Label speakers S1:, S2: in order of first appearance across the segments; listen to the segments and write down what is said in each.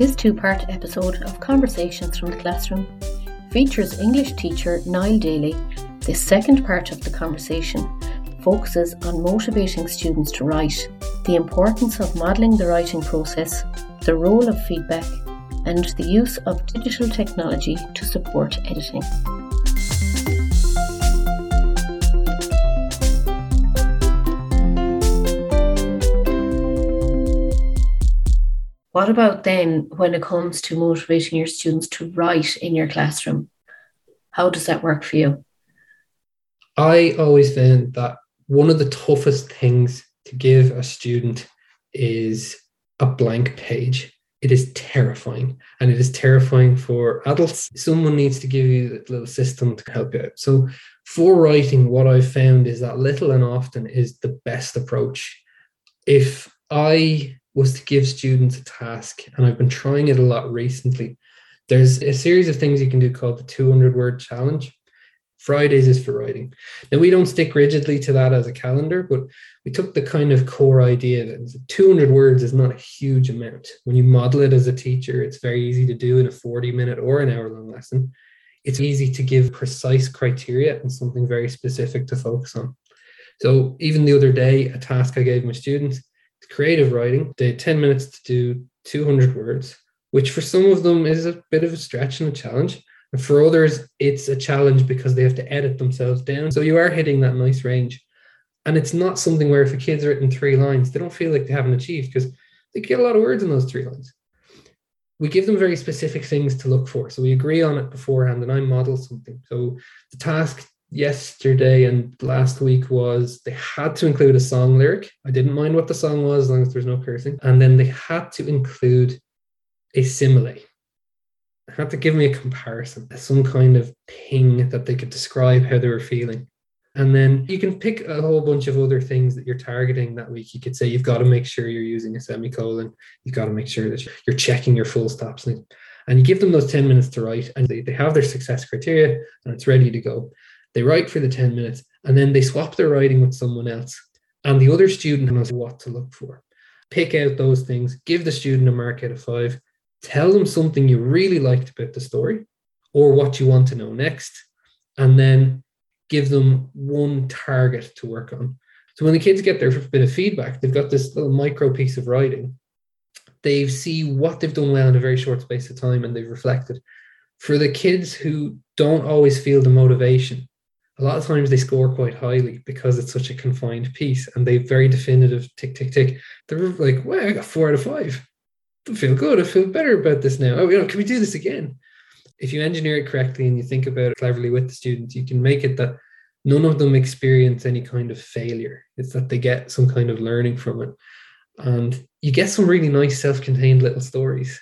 S1: This two part episode of Conversations from the Classroom features English teacher Niall Daly. The second part of the conversation focuses on motivating students to write, the importance of modelling the writing process, the role of feedback, and the use of digital technology to support editing. What about then when it comes to motivating your students to write in your classroom? How does that work for you?
S2: I always found that one of the toughest things to give a student is a blank page. It is terrifying and it is terrifying for adults. Someone needs to give you a little system to help you out. So, for writing, what I've found is that little and often is the best approach. If I was to give students a task, and I've been trying it a lot recently. There's a series of things you can do called the 200 word challenge. Fridays is for writing. Now, we don't stick rigidly to that as a calendar, but we took the kind of core idea that 200 words is not a huge amount. When you model it as a teacher, it's very easy to do in a 40 minute or an hour long lesson. It's easy to give precise criteria and something very specific to focus on. So, even the other day, a task I gave my students creative writing. They had 10 minutes to do 200 words, which for some of them is a bit of a stretch and a challenge. And for others, it's a challenge because they have to edit themselves down. So you are hitting that nice range. And it's not something where if a kid's written three lines, they don't feel like they haven't achieved because they get a lot of words in those three lines. We give them very specific things to look for. So we agree on it beforehand and I model something. So the task yesterday and last week was they had to include a song lyric. I didn't mind what the song was as long as there's no cursing. And then they had to include a simile. They had to give me a comparison, some kind of thing that they could describe how they were feeling. And then you can pick a whole bunch of other things that you're targeting that week. You could say you've got to make sure you're using a semicolon. You've got to make sure that you're checking your full stops. And you give them those 10 minutes to write, and they, they have their success criteria and it's ready to go. They write for the 10 minutes and then they swap their writing with someone else. And the other student knows what to look for. Pick out those things, give the student a mark out of five, tell them something you really liked about the story or what you want to know next, and then give them one target to work on. So when the kids get their bit of feedback, they've got this little micro piece of writing. They see what they've done well in a very short space of time and they've reflected. For the kids who don't always feel the motivation a lot of times they score quite highly because it's such a confined piece and they very definitive tick tick tick. They're like, "Wow, I got four out of five. I feel good. I feel better about this now. Oh, you know, can we do this again?" If you engineer it correctly and you think about it cleverly with the students, you can make it that none of them experience any kind of failure. It's that they get some kind of learning from it, and you get some really nice self-contained little stories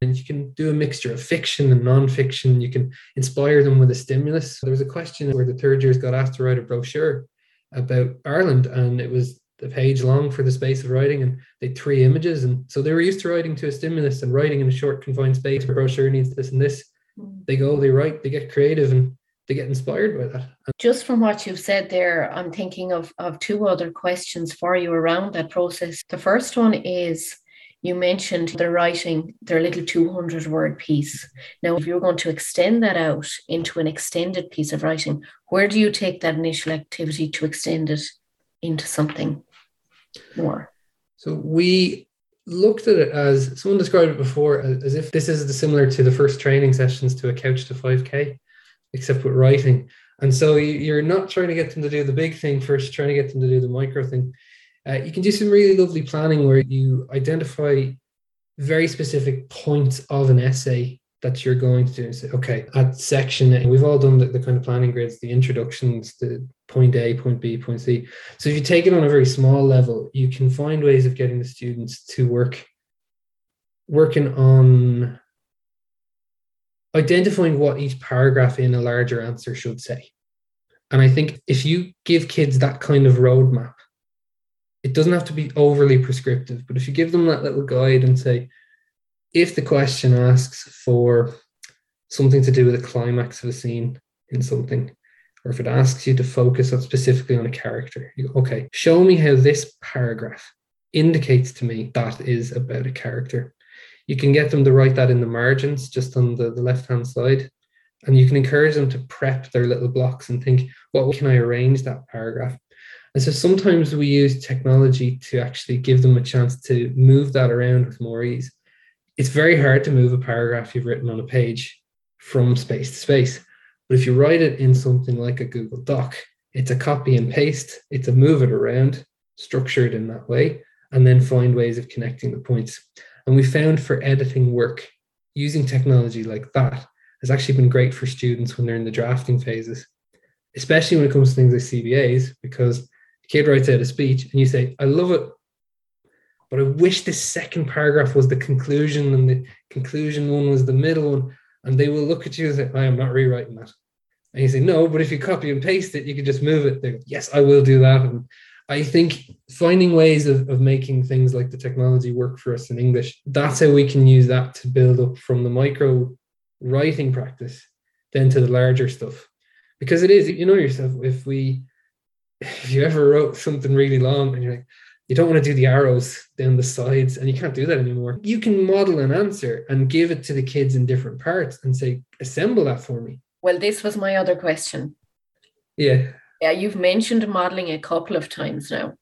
S2: and you can do a mixture of fiction and non-fiction. You can inspire them with a stimulus. There was a question where the third years got asked to write a brochure about Ireland, and it was a page long for the space of writing, and they had three images. And so they were used to writing to a stimulus and writing in a short confined space. A brochure needs this and this. Hmm. They go, they write, they get creative, and they get inspired by that.
S1: Just from what you've said there, I'm thinking of, of two other questions for you around that process. The first one is you mentioned they're writing their little 200 word piece. Now, if you're going to extend that out into an extended piece of writing, where do you take that initial activity to extend it into something more?
S2: So we looked at it as someone described it before as if this is similar to the first training sessions to a couch to 5k except with writing and so you're not trying to get them to do the big thing first trying to get them to do the micro thing uh, you can do some really lovely planning where you identify very specific points of an essay that you're going to do and say, okay, at section, we've all done the, the, kind of planning grids, the introductions, the point A, point B, point C. So if you take it on a very small level, you can find ways of getting the students to work working on identifying what each paragraph in a larger answer should say. And I think if you give kids that kind of roadmap, it doesn't have to be overly prescriptive, but if you give them that little guide and say, if the question asks for something to do with the climax of a scene in something, or if it asks you to focus on specifically on a character, you go, okay, show me how this paragraph indicates to me that is about a character. You can get them to write that in the margins, just on the, the left hand side. And you can encourage them to prep their little blocks and think, what can I arrange that paragraph? And so sometimes we use technology to actually give them a chance to move that around with more ease. It's very hard to move a paragraph you've written on a page from space to space. But if you write it in something like a Google Doc, it's a copy and paste, it's a move it around, structured in that way, and then find ways of connecting the points. And we found for editing work, using technology like that has actually been great for students when they're in the drafting phases, especially when it comes to things like CBAs, because kid writes out a speech and you say, I love it, but I wish this second paragraph was the conclusion and the conclusion one was the middle one. And they will look at you and say, I am not rewriting that. And you say, no, but if you copy and paste it, you can just move it. Go, yes, I will do that. And I think finding ways of, of making things like the technology work for us in English, that's how we can use that to build up from the micro writing practice then to the larger stuff. Because it is, you know yourself, if we if you ever wrote something really long and you're like, you don't want to do the arrows down the sides and you can't do that anymore. You can model an answer and give it to the kids in different parts and say, assemble that for me.
S1: Well, this was my other question.
S2: Yeah.
S1: Yeah, you've mentioned modeling a couple of times now.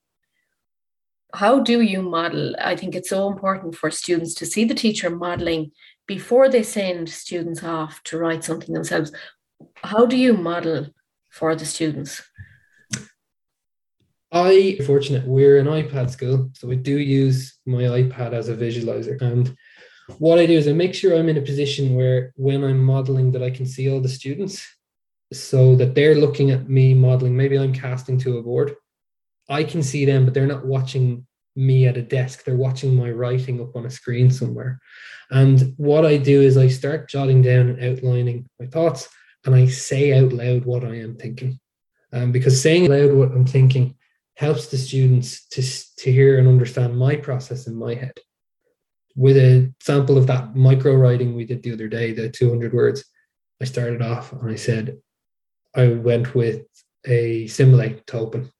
S1: How do you model? I think it's so important for students to see the teacher modeling before they send students off to write something themselves. How do you model for the students?
S2: I fortunate we're an iPad school, so I do use my iPad as a visualizer. And what I do is I make sure I'm in a position where when I'm modeling that I can see all the students so that they're looking at me modeling. Maybe I'm casting to a board. I can see them, but they're not watching me at a desk. They're watching my writing up on a screen somewhere. And what I do is I start jotting down and outlining my thoughts and I say out loud what I am thinking. Um, because saying out loud what I'm thinking helps the students to, to hear and understand my process in my head. With a sample of that micro writing we did the other day, the 200 words, I started off and I said, I went with a simile to open.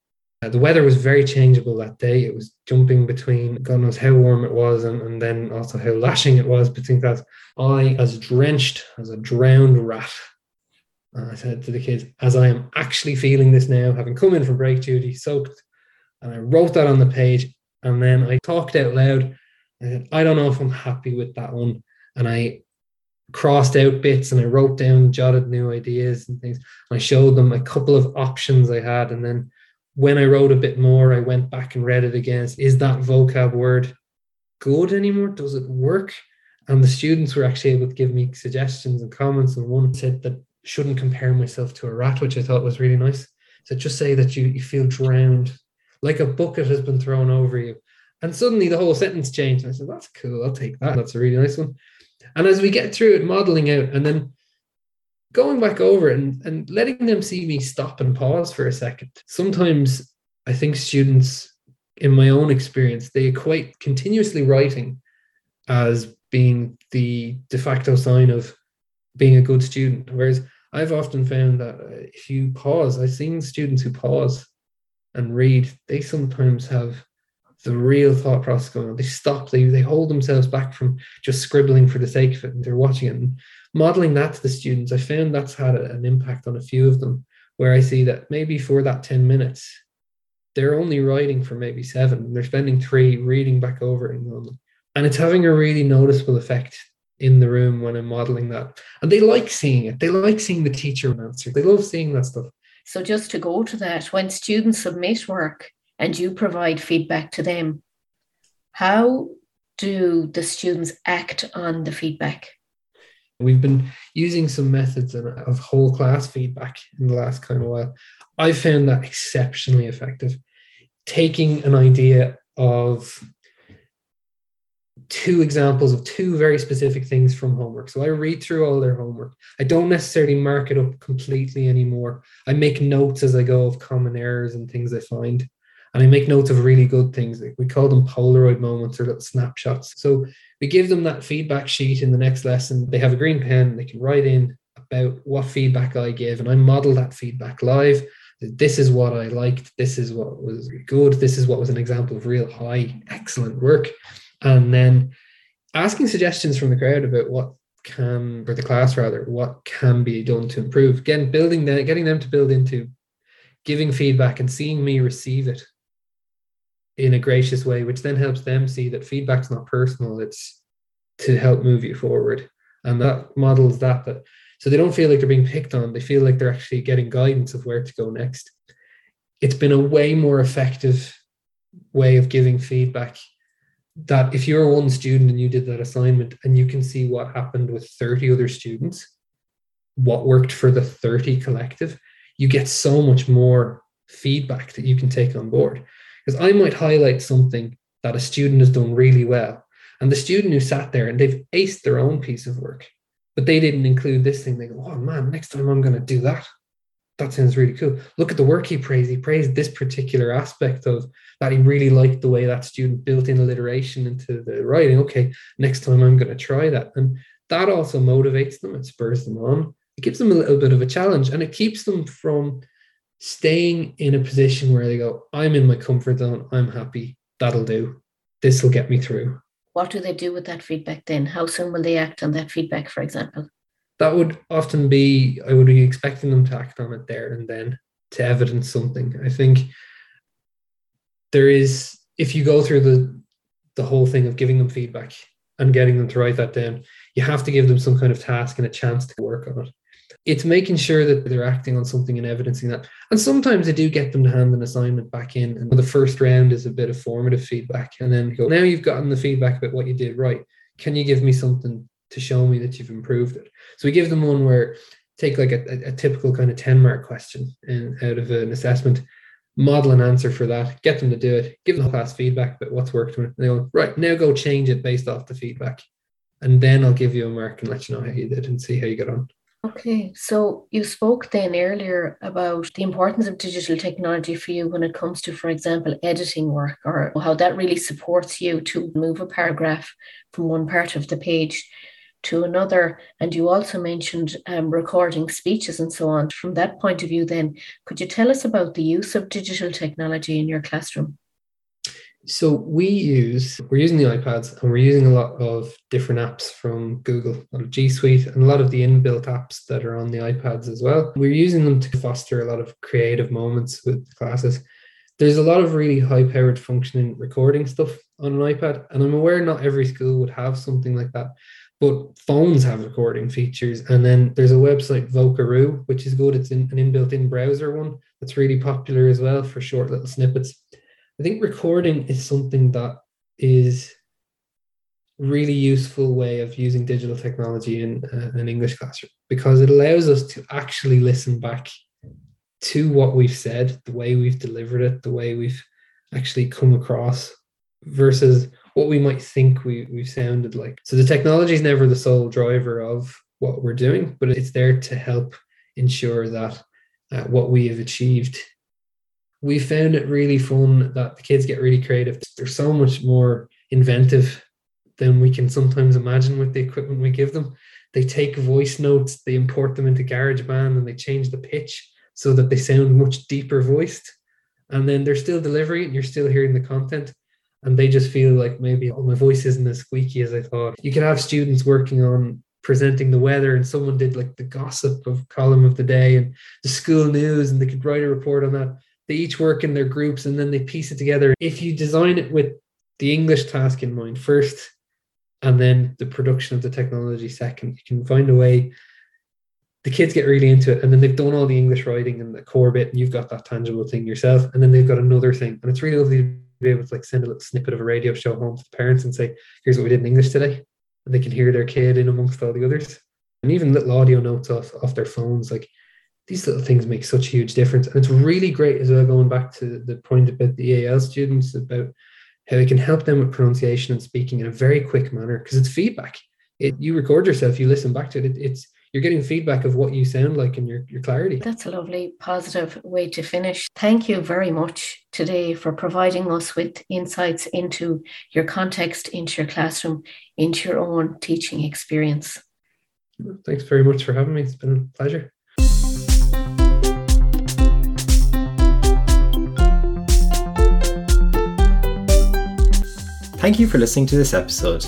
S2: Uh, the weather was very changeable that day. It was jumping between God knows how warm it was and, and then also how lashing it was between that. I, as drenched as a drowned rat, and I said to the kids, as I am actually feeling this now, having come in from break duty, soaked, and I wrote that on the page. And then I talked out loud. I said, I don't know if I'm happy with that one. And I crossed out bits and I wrote down, jotted new ideas and things. I showed them a couple of options I had. And then when I wrote a bit more, I went back and read it again. Is that vocab word good anymore? Does it work? And the students were actually able to give me suggestions and comments. And one said that shouldn't compare myself to a rat, which I thought was really nice. So just say that you, you feel drowned, like a bucket has been thrown over you. And suddenly the whole sentence changed. And I said, that's cool. I'll take that. That's a really nice one. And as we get through it, modeling out and then going back over and, and letting them see me stop and pause for a second. Sometimes I think students, in my own experience, they equate continuously writing as being the de facto sign of being a good student. Whereas I've often found that if you pause, I've seen students who pause and read, they sometimes have the real thought process going on. They stop, they, they hold themselves back from just scribbling for the sake of it and they're watching it. And modeling that to the students, I found that's had a, an impact on a few of them where I see that maybe for that 10 minutes, they're only writing for maybe seven. They're spending three reading back over it. And it's having a really noticeable effect in the room when I'm modeling that. And they like seeing it. They like seeing the teacher answer. They love seeing that stuff.
S1: So just to go to that, when students submit work, and you provide feedback to them, how do the students act on the feedback?
S2: We've been using some methods of whole class feedback in the last kind of while. I found that exceptionally effective. Taking an idea of two examples of two very specific things from homework. So I read through all their homework. I don't necessarily mark it up completely anymore. I make notes as I go of common errors and things I find and I make notes of really good things. We call them Polaroid moments or little snapshots. So we give them that feedback sheet in the next lesson. They have a green pen, they can write in about what feedback I give, and I model that feedback live. This is what I liked. This is what was good. This is what was an example of real high, excellent work. And then asking suggestions from the crowd about what can, or the class rather, what can be done to improve. Again, building them, getting them to build into giving feedback and seeing me receive it in a gracious way, which then helps them see that feedback's not personal, it's to help move you forward. And that models that that so they don't feel like they're being picked on, they feel like they're actually getting guidance of where to go next. It's been a way more effective way of giving feedback that if you're one student and you did that assignment and you can see what happened with 30 other students, what worked for the 30 collective, you get so much more feedback that you can take on board. Because I might highlight something that a student has done really well. And the student who sat there and they've aced their own piece of work, but they didn't include this thing, they go, oh man, next time I'm going to do that that sounds really cool. Look at the work he praised. He praised this particular aspect of that. He really liked the way that student built in alliteration into the writing. Okay, next time I'm going to try that. And that also motivates them, it spurs them on. It gives them a little bit of a challenge and it keeps them from staying in a position where they go, I'm in my comfort zone. I'm happy. That'll do. This will get me through.
S1: What do they do with that feedback then? How soon will they act on that feedback, for example?
S2: That would often be I would be expecting them to act on it there and then to evidence something. I think there is if you go through the the whole thing of giving them feedback and getting them to write that down, you have to give them some kind of task and a chance to work on it. It's making sure that they're acting on something and evidencing that. And sometimes I do get them to hand an assignment back in. And the first round is a bit of formative feedback. And then go, now you've gotten the feedback about what you did right. Can you give me something to show me that you've improved it. So we give them one where take like a, a, typical kind of 10 mark question in, out of an assessment, model an answer for that, get them to do it, give them class feedback about what's worked. And they go, right, now go change it based off the feedback. And then I'll give you a mark and let you know how you did and see how you get on.
S1: Okay, so you spoke then earlier about the importance of digital technology for you when it comes to, for example, editing work or how that really supports you to move a paragraph from one part of the page to another. And you also mentioned um, recording speeches and so on. From that point of view, then, could you tell us about the use of digital technology in your classroom?
S2: So we use we're using the iPads and we're using a lot of different apps from Google, a lot of G Suite and a lot of the inbuilt apps that are on the iPads as well. We're using them to foster a lot of creative moments with classes. There's a lot of really high-powered functioning recording stuff on an iPad, and I'm aware not every school would have something like that but phones have recording features. And then there's a website, Vocaroo, which is good. It's in, an inbuilt in browser one that's really popular as well for short little snippets. I think recording is something that is really useful way of using digital technology in uh, an English classroom because it allows us to actually listen back to what we've said, the way we've delivered it, the way we've actually come across versus what we might think we, we've sounded like. So the technology is never the sole driver of what we're doing, but it's there to help ensure that uh, what we have achieved. We found it really fun that the kids get really creative. They're so much more inventive than we can sometimes imagine with the equipment we give them. They take voice notes, they import them into GarageBand, and they change the pitch so that they sound much deeper voiced. And then they're still delivering, and you're still hearing the content and they just feel like maybe oh, my voice isn't as squeaky as I thought. You could have students working on presenting the weather and someone did like the gossip of column of the day and the school news and they could write a report on that. They each work in their groups and then they piece it together. If you design it with the English task in mind first and then the production of the technology second, you can find a way the kids get really into it and then they've done all the english writing and the core bit and you've got that tangible thing yourself and then they've got another thing and it's really lovely be able to like send a little snippet of a radio show home to the parents and say, here's what we did in English today. And they can hear their kid in amongst all the others. And even little audio notes off, off their phones, like these little things make such a huge difference. And it's really great as well, going back to the point about the EAL students about how it can help them with pronunciation and speaking in a very quick manner because it's feedback. It, you record yourself, you listen back to it, it it's you're getting feedback of what you sound like and your, your clarity.
S1: That's a lovely positive way to finish. Thank you very much today for providing us with insights into your context, into your classroom, into your own teaching experience.
S2: Thanks very much for having me. It's been a pleasure.
S3: Thank you for listening to this episode.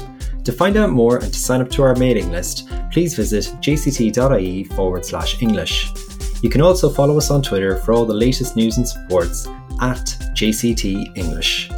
S3: To find out more and to sign up to our mailing list, please visit jct.ie forward slash English. You can also follow us on Twitter for all the latest news and supports at JCT English.